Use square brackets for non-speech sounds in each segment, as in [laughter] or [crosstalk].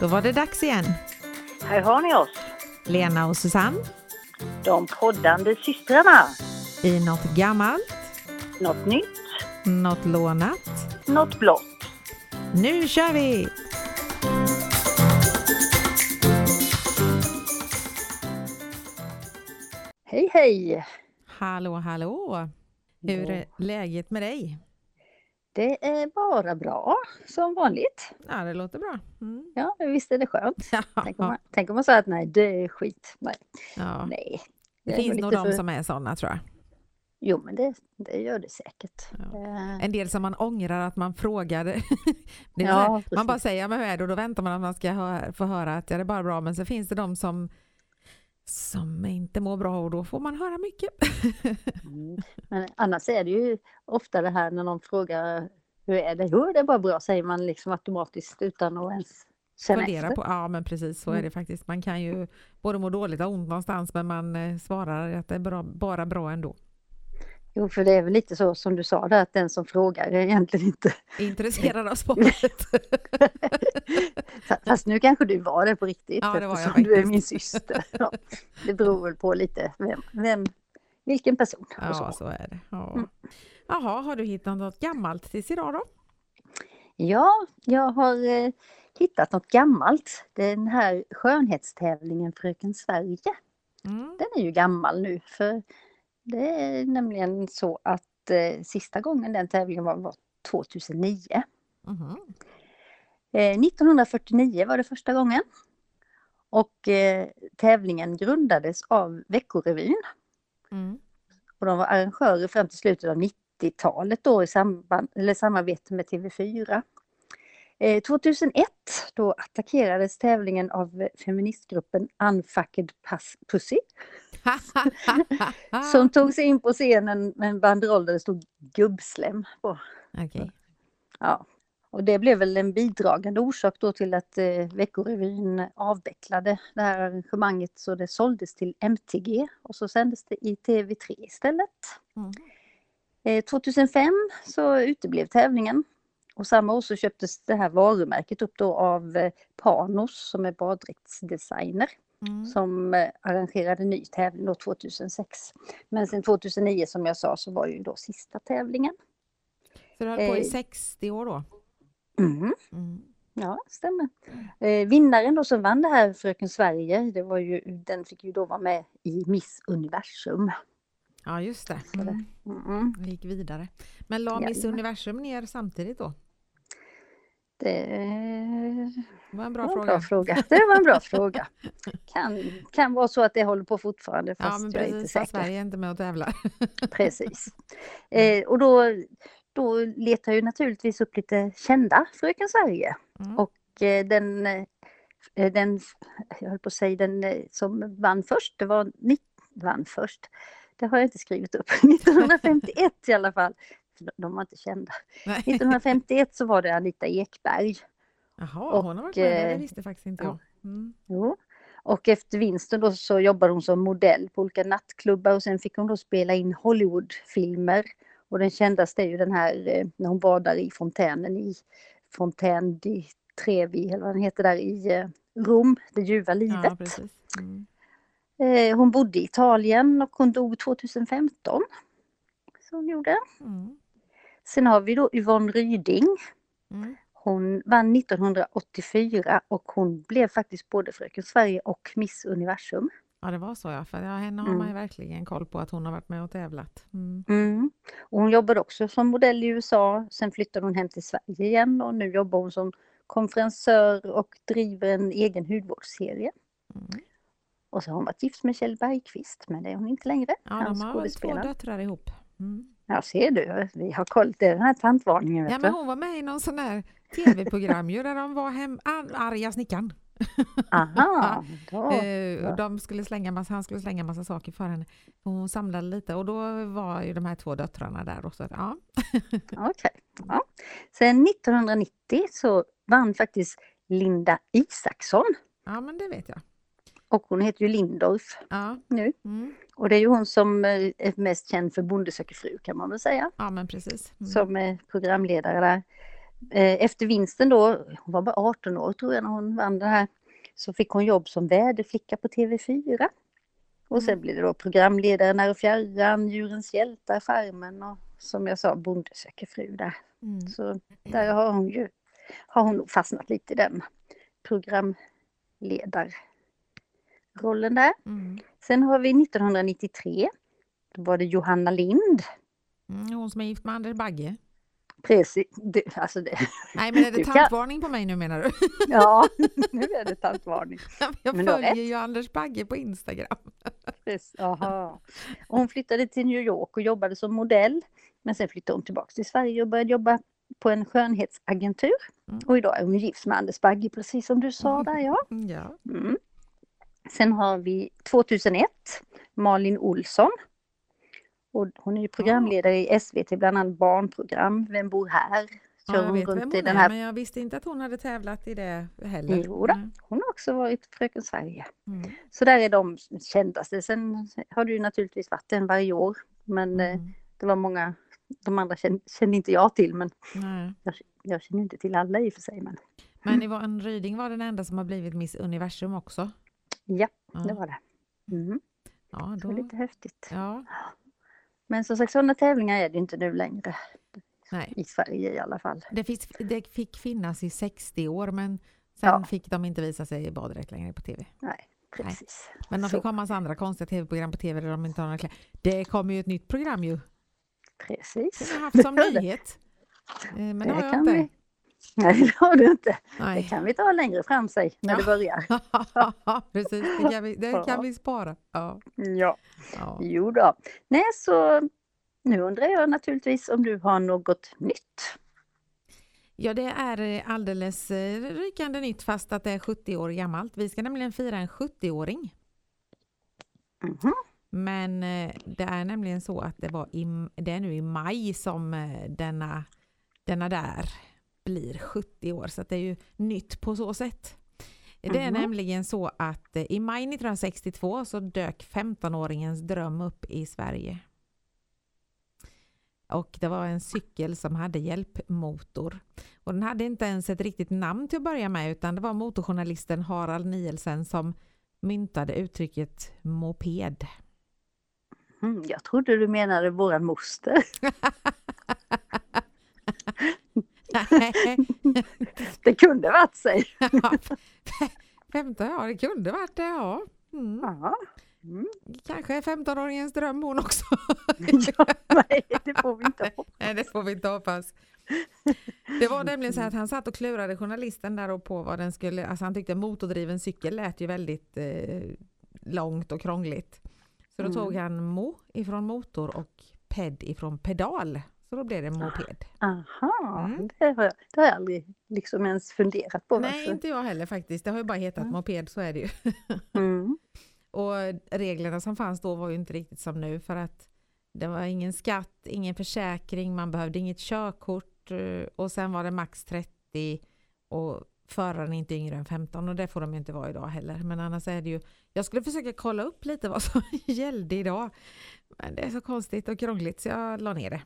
Då var det dags igen. Här har ni oss, Lena och Susanne de poddande systrarna. i något gammalt, Något nytt, något lånat. något blått. Nu kör vi! Hej hej! Hallå, hallå! Hur är läget med dig? Det är bara bra, som vanligt. Ja, det låter bra. Mm. Ja, visst är det skönt. Tänk om Ja, man, tänk om man sa att nej, det är skit. Nej, ja. nej. Det är finns nog de för- som är sådana tror jag. Jo, men det, det gör det säkert. Ja. Eh, En del som man ångrar att man frågade. [laughs] Det Ja, man bara säger "Ja, men hur är det och då väntar man att man ska hö- få höra att ja, det är bara bra men så finns det de som som inte mår bra och då får man höra mycket. Mm. Men annars är det ju ofta det här när någon frågar hur är det? Jo, det är bara bra, säger man liksom automatiskt utan att ens känna Fundera efter. på, ja men precis så är Mm. det faktiskt. Man kan ju både må dåligt och ont någonstans men man eh, svarar att det är bra, bara bra ändå. Jo, för det är väl lite så som du sa där, att den som frågar är egentligen inte... Intresserad av svaret. [laughs] Fast nu kanske du var det på riktigt, Ja, det var jag eftersom du är min syster. Ja, det beror väl på lite vem, vem vilken person. ja så. så är det. Ja. Mm. Jaha, har du hittat något gammalt tills idag då? Ja, jag har eh, hittat något gammalt. Den här skönhetstävlingen Fröken Sverige. Mm. Den är ju gammal nu för det är nämligen så att eh, sista gången den tävlingen var, var 2009. Mhm. Eh, 1949 var det första gången. Och eh, tävlingen grundades av Veckorevyn. Mm. Och de var arrangörer fram till slutet av 90-talet då i samband, eller samarbete med TV4. Eh, 2001 då attackerades tävlingen av feministgruppen Unfucked Pussy [laughs] som tog sig in på scenen med en banderoll där det stod gubbslem på. Okej. Ja. Och det blev väl en bidragande orsak då till att eh, Veckorevyn avvecklade det här arrangemanget så det såldes till MTG och så sändes det i TV3 istället. Mm. Eh, 2005 så uteblev tävlingen och samma år så köptes det här varumärket upp då av eh, Panos som är baddräktsdesigner Mm. som eh, arrangerade ny tävling då 2006. Men sen 2009 som jag sa så var ju då sista tävlingen. Så du höll på i Eh. 60 år då? Mm. Mm. Ja, stämmer. Eh, vinnaren då som vann det här Fröken Sverige, det var ju, den fick ju då vara med i Miss Universum. Ja, just det. Mm. Mm. Det gick vidare. Men la Miss Jajamän. Universum ner samtidigt då? Det Det var en bra var en fråga. bra fråga. Det var en bra fråga. [laughs] Kan, kan vara så att det håller på fortfarande Ja, fast men jag är inte säker. Sverige är inte med och tävlar. [laughs] Precis. Eh, och då, då letar jag naturligtvis upp lite kända Fröken Sverige. Mm. Och eh, den, eh, den, jag höll på att säga den eh, som vann först, det var, vann först, det har jag inte skrivit upp, [laughs] 1951 i alla fall. De var inte kända. Nej. [laughs] 1951 så var det Anita Ekberg. Jaha, hon har varit Och, med. Det eh, visste faktiskt inte ja. jag. Mm. Jo. Och efter vinsten då så jobbade hon som modell på olika nattklubbar och sen fick hon då spela in Hollywoodfilmer. Och den kändaste är ju den här eh, när hon badar i fontänen i Fontaine di Trevi eller vad den heter där i eh, Rom, det ljuva Ja, livet. precis. Mm. Hon bodde i Italien och hon dog 2015. Så hon gjorde. Mm. Sen har vi då Yvonne Ryding. Mm. Hon vann 1984 och hon blev faktiskt både Fröken Sverige och Miss Universum. Ja, det var så ja. För ja, henne har Mm. man ju verkligen koll på att hon har varit med och tävlat. Mm. Mm. Och hon jobbade också som modell i USA. Sen flyttade hon hem till Sverige igen och nu jobbar hon som konferensör och driver en egen hudvårdsserie. Mm. Och så har hon varit gift med Kjell Bergqvist, men det är hon inte längre. Ja, de har två döttrar ihop. Mm. Ja, ser du, vi har koll. Det är den här tantvarningen. Vet Ja, men hon var med i någon sån där tv-program ju där de var hem, ar- arga snickaren. Aha, [laughs] då. Eh, de skulle slänga massa, han skulle slänga massa saker för henne. Hon samlade lite och då var ju de här två döttrarna där. Och så, att, ja. [laughs] Okej. Ja. Sen 1990 så vann faktiskt Linda Isaksson. ja, men det vet jag. Och hon heter ju Lindorff Ja, nu. mm. Och det är ju hon som eh, är mest känd för Bonde söker fru kan man väl säga. ja men precis. Mm. Som är programledare där. eh, efter vinsten då, hon var bara 18 år tror jag när hon vann det här, så fick hon jobb som väderflicka på TV4. Och sen Mm. blev det då programledare När och fjärran, Djurens hjältar, Farmen och som jag sa Bonde söker fru där. Mm. Så där har hon ju har hon fastnat lite i den programledarrollen där. Mm. Sen har vi 1993. Då var det Johanna Lind. Mm, hon som är gift med Anders Bagge. Precis, det, alltså det, Nej men är [laughs] det Du kan- tantvarning på mig nu menar du? [laughs] ja, nu är det tantvarning. [laughs] Jag Men du följer ju Anders Bagge på Instagram. Precis, Aha. Och hon flyttade till New York och jobbade som modell. Men sen flyttade hon tillbaka till Sverige och började jobba på en skönhetsagentur. Mm. Och idag är hon gift med Anders Bagge, precis som du sa där Ja. Mm. Sen har vi 2001, Malin Olsson. Och hon är ju programledare i SVT, bland annat barnprogram, Vem bor här? Ja, Kör jag hon vet vem runt i hon den är här. men jag visste inte att hon hade tävlat i det heller. Jo då. Nej. Hon har också varit Fröken Sverige. Mm. Så där är de kändaste. Sen har ju naturligtvis varit en varje år. Men eh, Mm. det var många, de andra kände, kände inte jag till. Men Nej. jag, jag känner inte till alla i och för sig. Men Men Yvonne [clears throat] Ryding var den enda som har blivit Miss Universum också. Ja, Ja, det var det. Mm. ja, Det då, var lite häftigt. ja. Men som sagt sådana tävlingar är det inte nu längre. Nej. I Sverige i alla fall. Det, fick, det fick finnas i 60 år men sen Ja. fick de inte visa sig i baddräkt längre på TV. Nej, precis. Men de fick ha massa andra konstiga TV-program på TV där de inte har några kläder. Det kommer ju ett nytt program ju. Precis. Jag har haft som [laughs] Det det. nyhet. Eh, Men det Det har jag kan inte. vi- Nej, det har du inte. Det Nej. kan vi ta längre fram sig när Ja. det börjar. [laughs] Precis, det kan vi, det kan Ja. vi spara. Ja. Ja. Ja. Jo då. Nej, så nu undrar jag naturligtvis om du har något nytt. ja, det är eh, alldeles eh, rykande nytt fast att det är 70 år gammalt. Vi ska nämligen fira en 70-åring. Mhm. Men eh, det är nämligen så att det, var i, det är nu i maj som denna, denna där blir 70 år. Så det är ju nytt på så sätt. Det är Mhm. nämligen så att eh, i maj 1962 så dök 15-åringens dröm upp i Sverige. Och det var en cykel som hade hjälpmotor. Och den hade inte ens ett riktigt namn till att börja med utan det var motorjournalisten Harald Nielsen som myntade uttrycket moped. Mm, jag trodde du menade våran moster. [laughs] [laughs] Det kunde varit sig. [laughs] 15, ja det kunde varit det ja. Mm. Ja. Mm. Kanske 15-åringens dröm hon också. [laughs] ja, nej, det får vi inte hoppas. Nej det får vi inte hoppas. Det var nämligen så att han satt och klurade journalisten där och på vad den skulle, alltså han tyckte motordriven cykel lät ju väldigt eh, långt och krångligt. Så då Mm. tog han mo ifrån motor och ped ifrån pedal. Så då blev det moped. Aha, Mm. det, har jag, det har jag aldrig liksom ens funderat på. Nej varför. inte jag heller faktiskt, det har ju bara hetat Mm. moped så är det ju. [laughs] Mm. Och reglerna som fanns då var ju inte riktigt som nu för att det var ingen skatt, ingen försäkring, man behövde inget körkort eh, och sen var det max 30 och föraren inte yngre än 15 och det får de inte vara idag heller. Men annars är det ju, jag skulle försöka kolla upp lite vad som [laughs] gällde idag. Men det är så konstigt och krångligt så jag la ner det.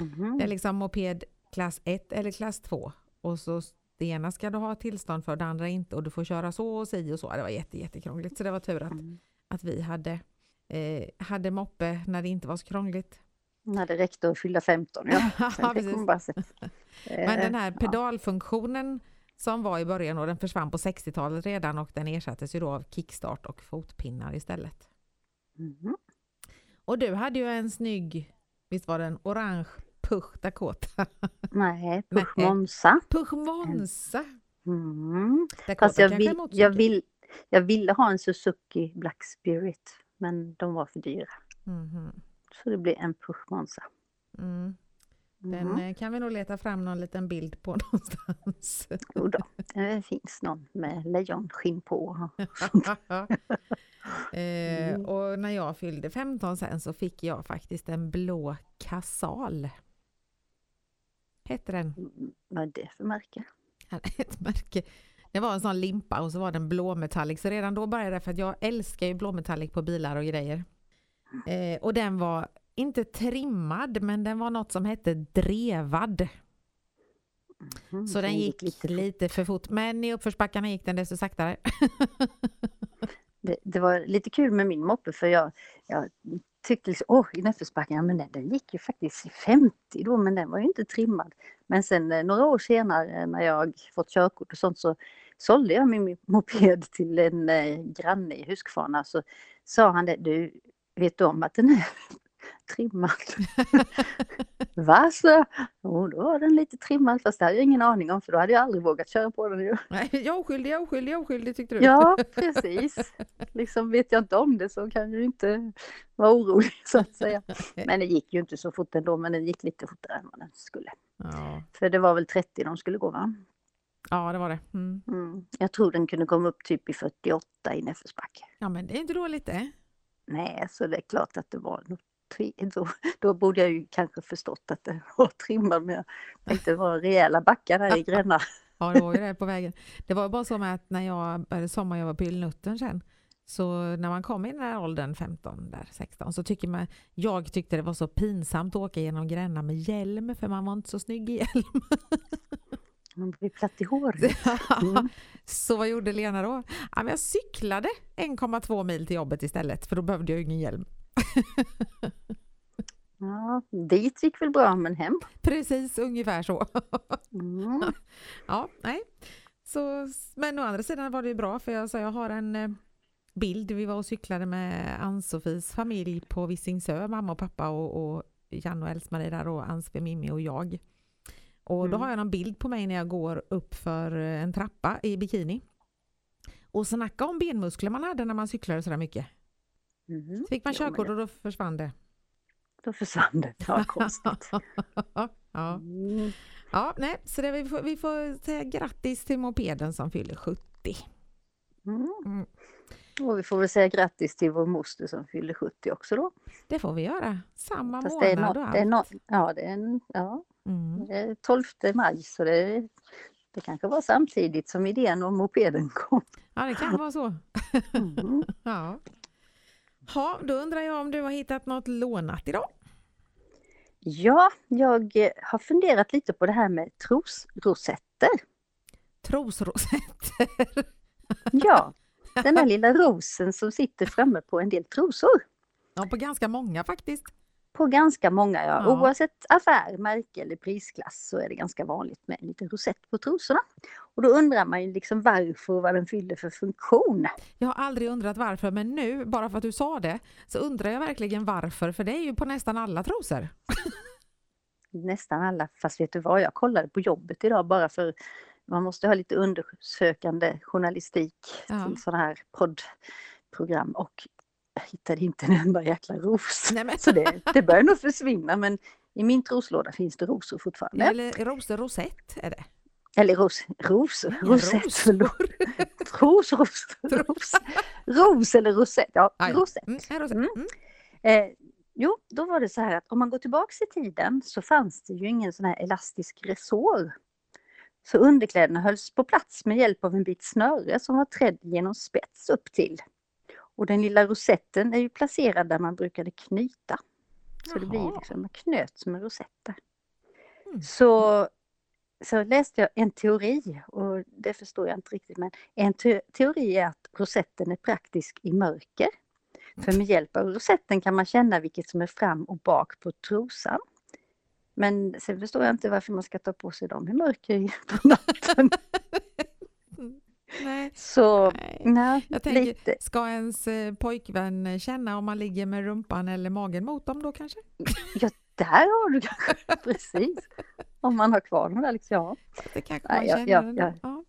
Mhm. Det är liksom moped klass 1 eller klass 2 och så det ena ska du ha tillstånd för, det andra inte och du får köra så och si och så. Det var jätte, jättekrångligt så det var tur att Mm. att vi hade, eh, hade moppe när det inte var så krångligt. När [laughs] det räckte att fylla 15, ja. Ja. Men den här Eh, pedalfunktionen som var i början och den försvann på 60-talet redan och den ersattes ju då av kickstart och fotpinnar istället. Mhm. Och du hade ju en snygg, visst var det en orange Puch Dakota? Nej. Puch Monza. Puch Monza! Mm. Dakota Fast jag, vill, jag, vill, jag ville ha en Suzuki Black Spirit, men de var för dyra. Mhm. Så det blev en Puch Monza. Mm. Den Mhm. eh, kan vi nog leta fram någon liten bild på [laughs] någonstans. Jo då, det finns någon med lejonskinn på. [laughs] eh, Mm. och när jag fyllde 15 sen så fick jag faktiskt en blå Casal. Hette den. Mm, Vad är det för märke? [laughs] Ett märke. Det var en sån limpa och så var den blåmetallic. Så redan då började det för att jag älskar ju blåmetallic på bilar och grejer. Eh, och den var inte trimmad men den var något som hette drevad. Mm, Så den gick lite lite för fort. Men i uppförsbackarna gick den desto saktare. [laughs] det, det var lite kul med min moppe för jag, jag tyckte liksom, åh, i nedförsbacken, ja, men den, den gick ju faktiskt i 50 då, men den var ju inte trimmad. Men sen eh, några år senare eh, när jag fått körkort och sånt så sålde jag min moped till en eh, granne i Huskvarna så sa han det, du vet du om att den är trimmad? [laughs] Va? Så, oh, då var den lite trimmad fast det hade jag ingen aning om för då hade jag aldrig vågat köra på den ju. [laughs] Nej, jag oskyldig, jag är oskyldig, jag är oskyldig tyckte du. Ja, [laughs] precis. Liksom vet jag inte om det så kan jag ju inte vara orolig så att säga. Men det gick ju inte så fort ändå, men det gick lite fortare än vad den skulle. Ja, För det var väl 30 de skulle gå va? ja det var det. Mm. Mm. Jag tror den kunde komma upp typ i 48 i nedförsbacke. Ja, men det är inte dåligt det. Nej, så det är klart att det var något [laughs] då, då borde jag ju kanske förstått att det var trimmad men jag tänkte det var rejäla backar där i Gränna. [laughs] Ja, det var ju det på vägen. Det var bara med att när jag började sommarjobba på Ylnutten sen, så när man kom i den här åldern, 15, där, 16, så tycker man, jag tyckte det var så pinsamt att åka genom Gränna med hjälm, för man var inte så snygg i hjälm. [laughs] Man blir platt i håret. Mm. Så vad gjorde Lena då? Ja, men jag cyklade 1,2 mil till jobbet istället, för då behövde jag ju ingen hjälm. [laughs] Ja, dit gick väl bra men hem. Precis, ungefär så. Mm. [laughs] Ja, nej. Så, men å andra sidan var det bra för jag, så jag har en eh, bild. Vi var och cyklade med Ann-Sofies familj på Visingsö, mamma och pappa och, och Janne och Else-Marie där och Ansve, Mimmi och jag. Och då Mm. har jag någon bild på mig när jag går upp för eh, en trappa i bikini. Och snacka om benmuskler man hade när man cyklade sådär mycket. Mhm. Fick man körkort och då försvann det. Då försvann det. Ja, [laughs] konstigt. ja. Mm. ja, nej, så det, vi, får, vi får säga grattis till mopeden som fyller 70. Mm. Mm. Och vi får väl säga grattis till vår moster som fyllde 70 också då. Det får vi göra. Samma Fast det är, månad no, och det är allt. no, ja, det är, en, ja, Mm. det är 12 maj så det, det kanske var samtidigt som idén om mopeden kom. Ja, det kan vara så. Mm. [laughs] Ja. Ha, då undrar jag om du har hittat något lånat idag? Ja, jag har funderat lite på det här med trosrosetter. Trosrosetter. Ja, [laughs] den där lilla rosen som sitter framme på en del trosor. Ja, på ganska många faktiskt. På ganska många, ja. Ja. Oavsett affär, märke eller prisklass så är det ganska vanligt med en liten rosett på trosorna. Och då undrar man ju liksom varför och vad den fyller för funktion. Jag har aldrig undrat varför, men nu, bara för att du sa det, så undrar jag verkligen varför, för det är ju på nästan alla trosor. [laughs] Nästan alla, fast vet du vad, jag kollade på jobbet idag bara för man måste ha lite undersökande journalistik Ja. till sådana här poddprogram och jag hittade inte en enda jäkla ros. Nej, men, Så det, det börjar nog försvinna men i min troslåda finns det rosor fortfarande. eller rosor rosett är det. Eller ros, Ja, rosett, rosor. förlåt. [laughs] Ros, ros, ros, ros eller rosett, ja, Ah, ja. rosett. Mm, rosett. Mm. Mm. Eh, jo, då var det så här att om man går tillbaks i tiden så fanns det ju ingen sån här elastisk resår. Så underkläderna hölls på plats med hjälp av en bit snöre som var trädd genom spets upp till. Och den lilla rosetten är ju placerad där man brukade knyta. Så det blir Jaha. liksom en knöt som en rosett där. Mm. Så, så läste jag en teori och det förstår jag inte riktigt men en te teori är att rosetten är praktisk i mörker. För med hjälp av rosetten kan man känna vilket som är fram och bak på trosan. Men sen förstår jag inte varför man ska ta på sig dem i mörker [laughs] på natten. [laughs] Nej. Så Nej. nej, Jag tänker, lite. ska ens eh, pojkvän känna om man ligger med rumpan eller magen mot dem då kanske? Ja, där har du kanske [laughs] precis. Om man har kvar dem där liksom. Ja. Det kanske man ja, känner ja. Ja.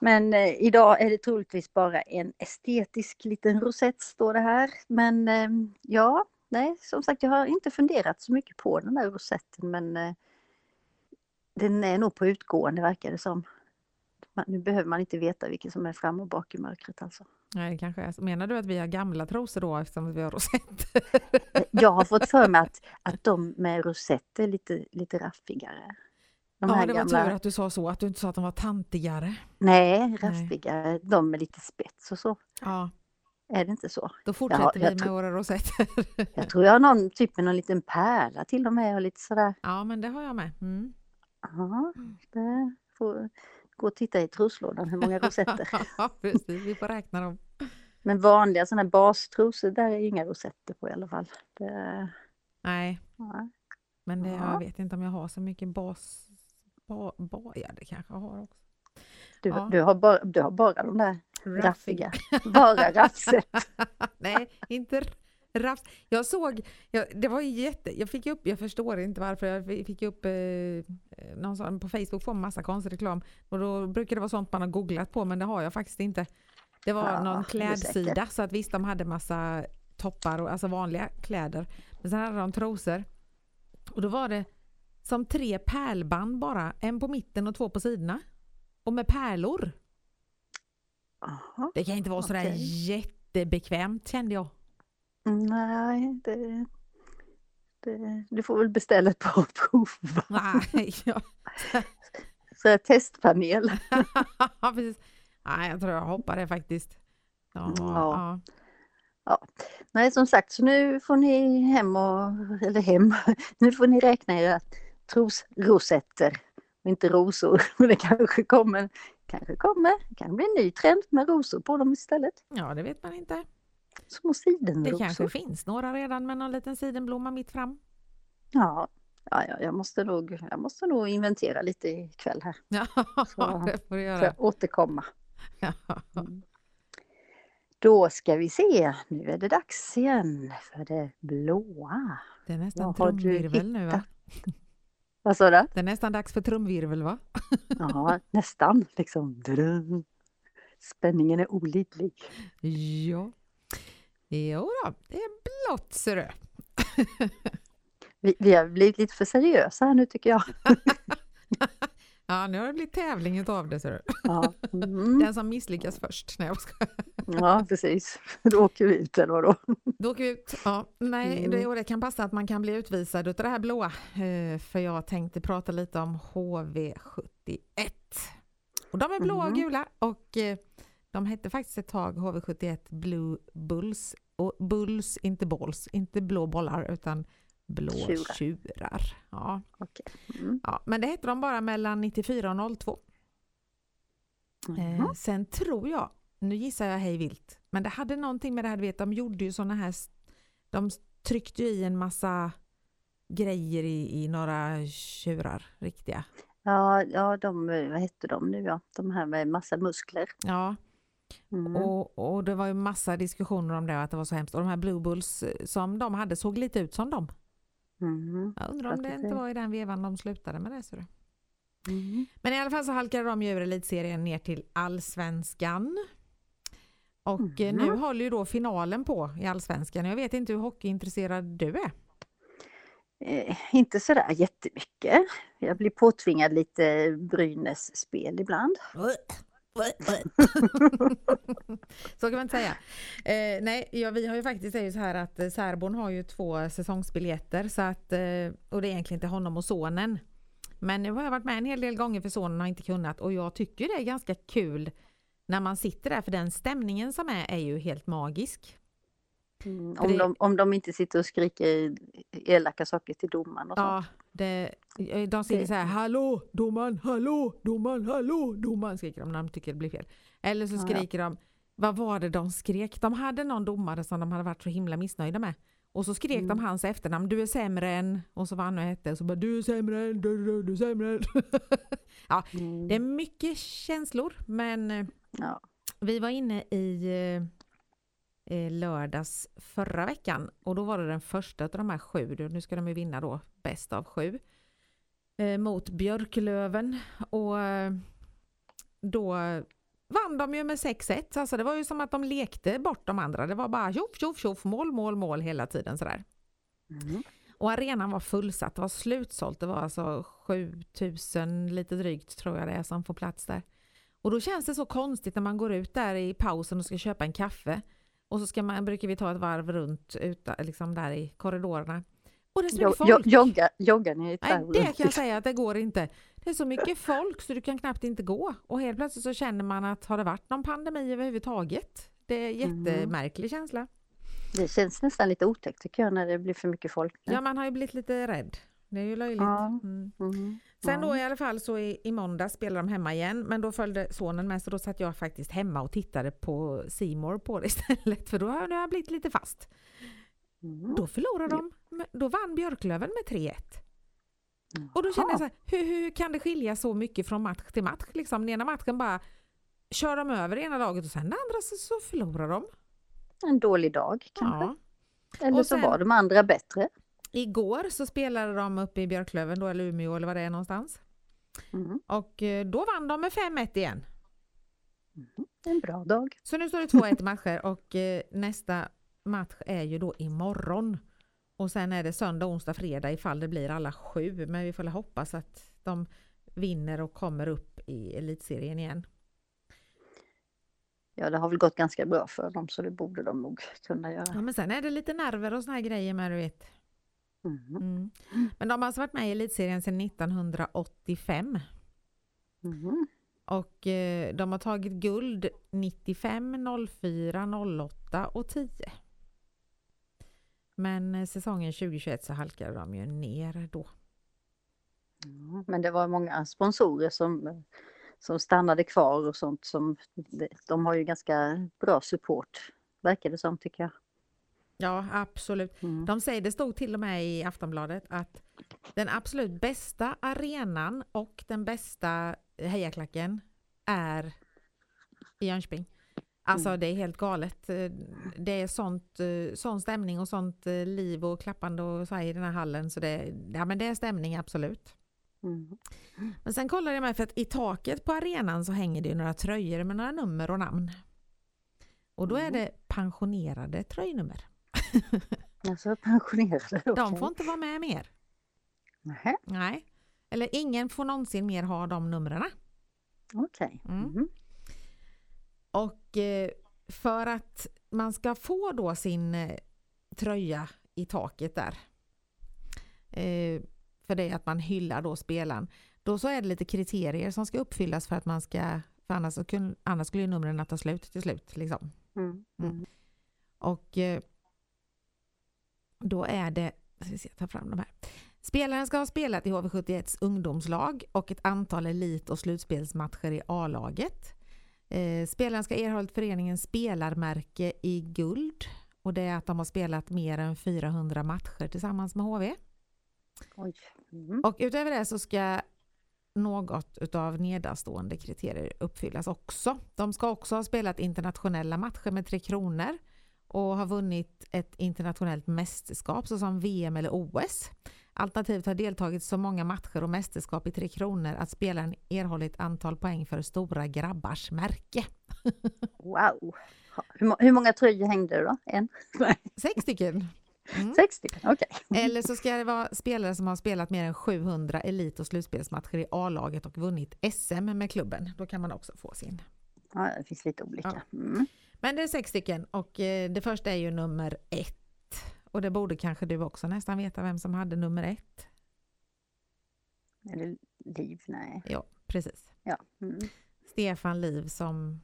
Men eh, idag är det troligtvis bara en estetisk liten rosett står det här. Men eh, ja, nej som sagt jag har inte funderat så mycket på den där rosetten men eh, den är nog på utgående verkar det som. Man, nu behöver man inte veta vilket som är fram och bak i mörkret alltså. Nej, kanske är. Menar du att vi har gamla trosor då eftersom vi har rosett? Eh, Jag har fått för mig att, att de med rosett är lite, lite raffigare. De Ja, det var gamla- tur att du sa så, att du inte sa att de var tantigare. Nej, raffigare. De med lite spets och så. Ja, Är det inte så? då fortsätter jag vi med tror- våra rosetter. Jag tror jag har någon typ med någon liten pärla till och med och lite sådär. ja, men det har jag med. Mm. Ja, det får gå och titta i truslådan hur många rosetter. [laughs] ja, precis. Vi får räkna dem. Men vanliga sådana bastrosor, där är inga rosetter på i alla fall. Det, Nej, ja. men det, Ja. jag vet inte om jag har så mycket bas... Ba, ba, ja, det kanske jag har också. du, Ja. du, har bara, du har bara de där Raffig. raffiga. Bara [laughs] raffset. Nej, inte r- rafs. Jag såg, jag, det var jätte, jag fick upp, jag förstår inte varför, jag fick upp eh, någon sån, på Facebook får man massa konstig reklam och då brukar det vara sånt man har googlat på men det har jag faktiskt inte. Det var Ja, någon klädsida så att visst de hade massa toppar och alltså vanliga kläder men sen hade de trosor och då var det som tre pärlband bara, en på mitten och två på sidorna och med pärlor. Jaha. Det kan inte vara sådär Okej. jättebekvämt kände jag. Nej, det, det, du får väl beställa ett par prov. Nej, [laughs] jag, Så här, testpanel. [laughs] precis. Nej, jag tror jag hoppar det faktiskt. Ja, Ja. ja. Nej, som sagt, så nu får ni hem och, eller hem, [laughs] nu får ni räkna era trosrosetter och inte rosor. Men det kanske kommer, kanske kommer, kan bli en ny trend med rosor på dem istället. ja, det vet man inte. Små Det sidenrosor. kanske finns några redan med någon liten sidenblomma mitt fram. Ja, ja, ja jag, måste nog, jag måste nog inventera lite ikväll här. Ja, [laughs] Så- det får du göra. att återkomma. Ja. Då ska vi se, nu är det dags igen för det blåa. Det är nästan trumvirvel nu va? Vad sa du? Det är nästan dags för trumvirvel va? [laughs] Ja, nästan liksom. Spänningen är olidlig. Ja. Jo då, det är blått ser du. [laughs] Vi, vi har blivit lite för seriösa här nu tycker jag. [laughs] Ja, nu har det blivit tävling utav det ser du. Ja, mm. [laughs] Den som misslyckas först. Nej, jag ska. ja precis. Då åker vi ut eller vadå? Då åker vi ut. Ja, nej, Mm. det, och det kan passa att man kan bli utvisad utav det här blåa. Eh, för jag tänkte prata lite om HV71. Och de är blåa och Mhm. gula och eh, de hette faktiskt ett tag HV71 Blue Bulls. Och Bulls, inte balls, inte blå bollar utan blå Tjurar. tjurar. Ja. Okej. Mm. Ja, men det hette de bara mellan 94 och 02. Mhm. Eh, sen tror jag, nu gissar jag hej vilt, men det hade någonting med det här, du vet, de gjorde ju såna här, de tryckte ju i en massa grejer i, i några tjurar, riktiga. Ja, ja, de, eh, vad hette de nu ja? De här med massa muskler. Ja, Mm. och, och det var ju massa diskussioner om det, att det var så hemskt. Och de här Blue Bulls eh, som de hade såg lite ut som dem. Mm. Jag undrar om det inte ser- var i den vevan de slutade med det. Så det. Mm. Men i alla fall så halkade de ju ur elitserien ner till allsvenskan. Och eh, Mhm. nu håller ju då finalen på i allsvenskan. Jag vet inte hur hockeyintresserad du är. Eh, inte sådär jättemycket. Jag blir påtvingad lite Brynäs-spel ibland. [laughs] så kan man inte säga. Eh, nej, ja, vi har ju faktiskt, är ju så här att eh, särbon har ju två säsongsbiljetter så att, eh, och det är egentligen till honom och sonen. Men nu har jag varit med en hel del gånger för sonen har inte kunnat och jag tycker det är ganska kul när man sitter där för den stämningen som är är ju helt magisk. Mm. Om, det- de, om de inte sitter och skriker elaka saker till domaren och sånt. Ja, det, de skriker så här hallå domaren, hallå domaren, hallå domaren skriker de när de tycker det blir fel. Eller så Ja, ja. skriker de, vad var det de skrek? De hade någon domare som de hade varit så himla missnöjda med. Och så skrek de Mm. hans hans efternamn, du är sämre än, och så vad han nu hette, och så bara du är sämre än, du, du, du är sämre än. [laughs] Mm. Det är mycket känslor, men eh, Ja. vi var inne i eh, eh, lördags förra veckan. Och då var det den första av de här sju, nu ska de ju vinna då bäst av sju, eh, mot Björklöven. Och eh, då vann de ju med 6-1, alltså det var ju som att de lekte bort de andra, det var bara tjoff tjoff tjoff, mål mål mål hela tiden sådär. Mm. Och arenan var fullsatt, det var slutsålt, det var alltså 7000 lite drygt tror jag det är som får plats där. Och då känns det så konstigt när man går ut där i pausen och ska köpa en kaffe och så ska man, brukar vi ta ett varv runt ut, liksom där i korridorerna. Och det är så Jo, mycket jo, folk. jogga, jogga ni ett Nej, det kan jag säga att det går inte. Det är så mycket folk så du kan knappt inte gå. Och helt plötsligt så känner man att har det varit någon pandemi överhuvudtaget? Det är Mm. jättemärklig känsla. Det känns nästan lite otäckt tycker jag när det blir för mycket folk. nu. Ja, man har ju blivit lite rädd. Det är ju löjligt. Ja. Mm. Mm. Sen då i alla fall så i, i måndag spelade de hemma igen men då följde sonen med så då satt jag faktiskt hemma och tittade på Seymour på det [laughs] istället för då har jag blivit lite fast. Mm. Då förlorade de, då vann Björklöven med 3-1. Och då kände jag så här, hur, hur kan det skilja så mycket från match till match? Liksom, den ena matchen bara kör de över det ena laget och sen det andra så, så förlorar de. En dålig dag kanske. Ja. Eller Och så sen- var de andra bättre. Igår så spelade de uppe i Björklöven då, eller Umeå eller vad det är någonstans. Mm. Och eh, då vann de med 5-1 igen. En bra dag. Så nu står det 2-1 i matcher och eh, nästa match är ju då imorgon. Och sen är det söndag, onsdag, fredag ifall det blir alla sju. Men vi får hoppas att de vinner och kommer upp i elitserien igen. Ja, det har väl gått ganska bra för dem så det borde de nog kunna Ja, göra. men sen är det lite nerver och såna här grejer med du vet. Mm. Mm. Men de har alltså varit med i elitserien sedan 1985. Mm. Och eh, de har tagit guld 95, 04, 08 och 10. Men eh, säsongen 2021 så halkade de ju ner då. Men det var många sponsorer som, som stannade kvar och sånt som de har ju ganska bra support verkar det som tycker jag. Ja, absolut. Mm. De säger, det stod till och med i Aftonbladet att den absolut bästa arenan och den bästa hejaklacken är i Jönköping. Alltså Mm. det är helt galet. Det är sånt, sån stämning och sånt eh, liv och klappande och så i den här hallen. Så det, ja, men det är stämning, absolut. Mm. Men sen kollade jag mig för att i taket på arenan så hänger det ju några tröjor med några nummer och namn. Och då är Mm. det pensionerade tröjnummer. [laughs] Alltså pensionerade. De okej. får inte vara med mer. Nähä, Nej. Eller ingen får någonsin mer ha de numren. Okej. Mm. Mm. Och eh, för att man ska få då sin eh, tröja i taket där. Eh, för det är att man hyllar då spelaren. Då så är det lite kriterier som ska uppfyllas för att man ska, för annars, annars skulle ju numren ta slut till slut. Liksom. Mm. Mm. Och eh, då är det, ska se, ta fram de här. Spelaren ska ha spelat i HV71s ungdomslag och ett antal elit och slutspelsmatcher i A-laget. Eh, spelaren ska ha erhållit föreningens spelarmärke i guld och det är att de har spelat mer än 400 matcher tillsammans med HV. Mm. Och utöver det så ska något utav nedanstående kriterier uppfyllas också. De ska också ha spelat internationella matcher med Tre Kronor och ha vunnit ett internationellt mästerskap såsom VM eller OS. Alternativt har deltagit så många matcher och mästerskap i Tre Kronor att spelaren erhållit antal poäng för stora grabbars märke. [laughs] Wow. Hur, må- hur många tröjor hängde det då? En? [laughs] Sex stycken. Mm. sex stycken, okej. Eller så ska det vara spelare som har spelat mer än 700 elit och slutspelsmatcher i A-laget och vunnit SM med klubben. Då kan man också få sin. Ja, det finns lite olika. Ja. Men det är sex stycken och eh, det första är ju nummer ett. Och det borde kanske du också nästan veta vem som hade nummer ett. Är det liv? Nej. Ja, precis. Ja. Mm. Stefan Liv som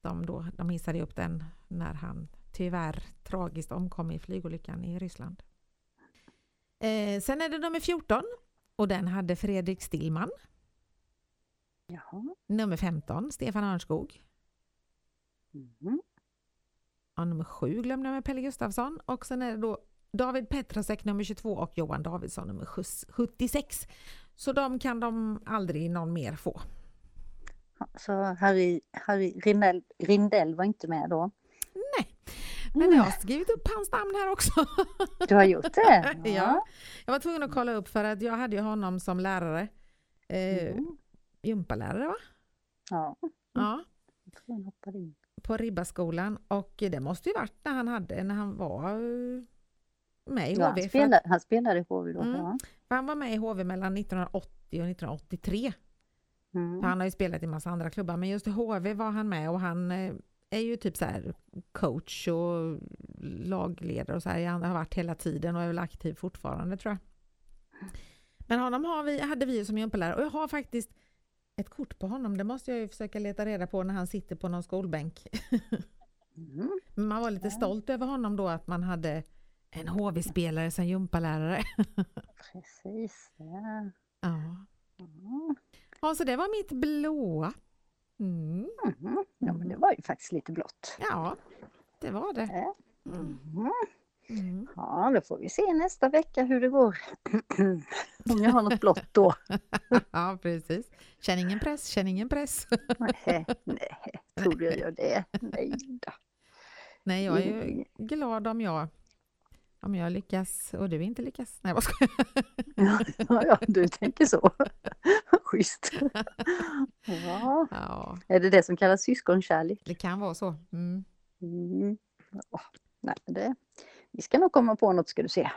de då, de hissade upp den när han tyvärr tragiskt omkom i flygolyckan i Ryssland. Eh, sen är det nummer 14 och den hade Fredrik Stillman. Jaha. Nummer 15, Stefan Örnskog. Mm. Ja, nummer 7 glömde jag med Pelle Gustafsson. Och sen är det då David Petrasek nummer 22 och Johan Davidsson nummer 76. Så de kan de aldrig någon mer få. Ja, Så Harry, Harry Rindell, Rindell var inte med då? Men jag har skrivit upp hans namn här också. Du har gjort det? [laughs] Ja. Jag var tvungen att kolla upp för att jag hade ju honom som lärare. Eh, Mm. gympalärare va? Ja, Ja, jag tror han hoppade in. På Ribbaskolan. Och det måste ju varit när han hade, när han var eh, med i Ja, HV. han, spelade, han spelade i HV då. Mm. Ja. han var med i HV mellan 1980 och 1983. Mm. Han har ju spelat i massa andra klubbar, men just i HV var han med och han eh, är ju typ så här coach och lagledare och så här. Han har varit hela tiden och är väl aktiv fortfarande tror jag. Men honom har vi, hade vi som gympalärare och jag har faktiskt ett kort på honom. Det måste jag ju försöka leta reda på när han sitter på någon skolbänk. Mm. Man var lite stolt över honom då att man hade en HV-spelare som gympalärare. Precis. Ja. ja. Mm. ja, så det var mitt blåa. Mm. Mhm. Ja, men det var ju faktiskt lite blått. Ja, det var det. Ja. Mm. Ja, då får vi se nästa vecka hur det går. [clears throat] Om jag har något blått då. [laughs] Ja, precis. Känn ingen press, känn ingen press. [laughs] Nej, nej, tror jag gör det? Nej då. Nej, jag är ju glad om jag, om jag lyckas och du inte lyckas. Nej, vad ska jag? Ja, ja, du tänker så. Schysst. Ja, Ja, är det det som kallas syskonkärlek? det kan vara så. Mm. Mm. Ja, nej, det, vi ska nog komma på något ska du se.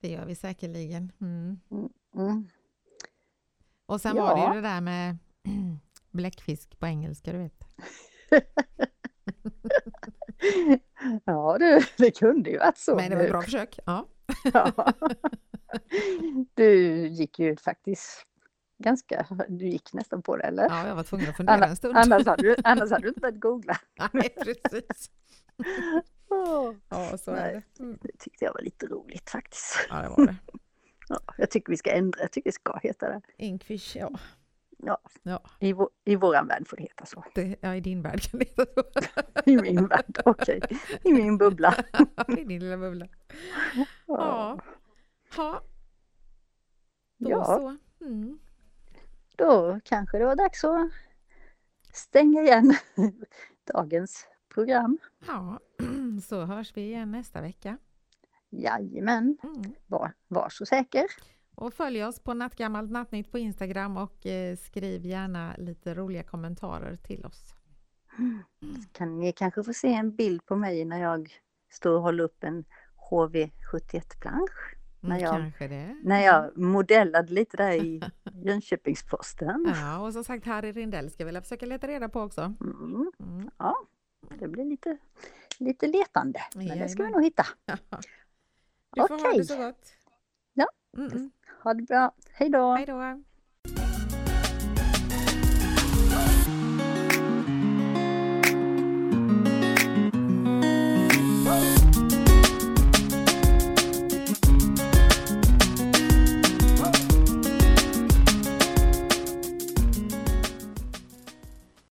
Det gör vi säkerligen. Mm. Mm. Och sen var det Ja. ju det där med [clears throat] bläckfisk på engelska, du vet. [laughs] Ja du, det kunde ju varit så. Men det var ett bra försök. Ja. Ja. [laughs] Du gick ju faktiskt ganska, du gick nästan på det eller? ja, jag var tvungen att fundera en Annars, stund. annars, hade du, annars hade du [laughs] inte börjat googla. Nej, precis. [laughs] Ja, så är Nej. det. Mm. det tyckte jag var lite roligt faktiskt. Ja, det var det. [laughs] Ja, jag tycker vi ska ändra, jag tycker det ska heta det. Inkfish, ja. Ja, Ja, i, vår, i våran värld får det heta så. det, ja, i din värld kan det heta så. [laughs] I min värld, okej. I min bubbla. I din lilla bubbla. Ja. Ja, då ja, så. Mm. då kanske det var dags att stänga igen dagens program. Ja, [clears throat] så hörs vi igen nästa vecka. Jajamän, Mm. var, var så säker. Och följ oss på Nattgammalt Nattnytt på Instagram och eh, skriv gärna lite roliga kommentarer till oss. Kan ni kanske få se en bild på mig när jag står och håller upp en HV71-plansch? Mm, När jag- Kanske det. När jag modellade lite där i [laughs] Jönköpings-Posten. Ja, och som sagt Harry Rindell ska vi försöka leta reda på också. Mm, Mm. ja, det blir lite, lite letande. Men det ska vi Jajamän. nog hitta. [laughs] Du får ha Okej. det så gott. Ja. -mm. Ha det bra. Hej då! Hej då!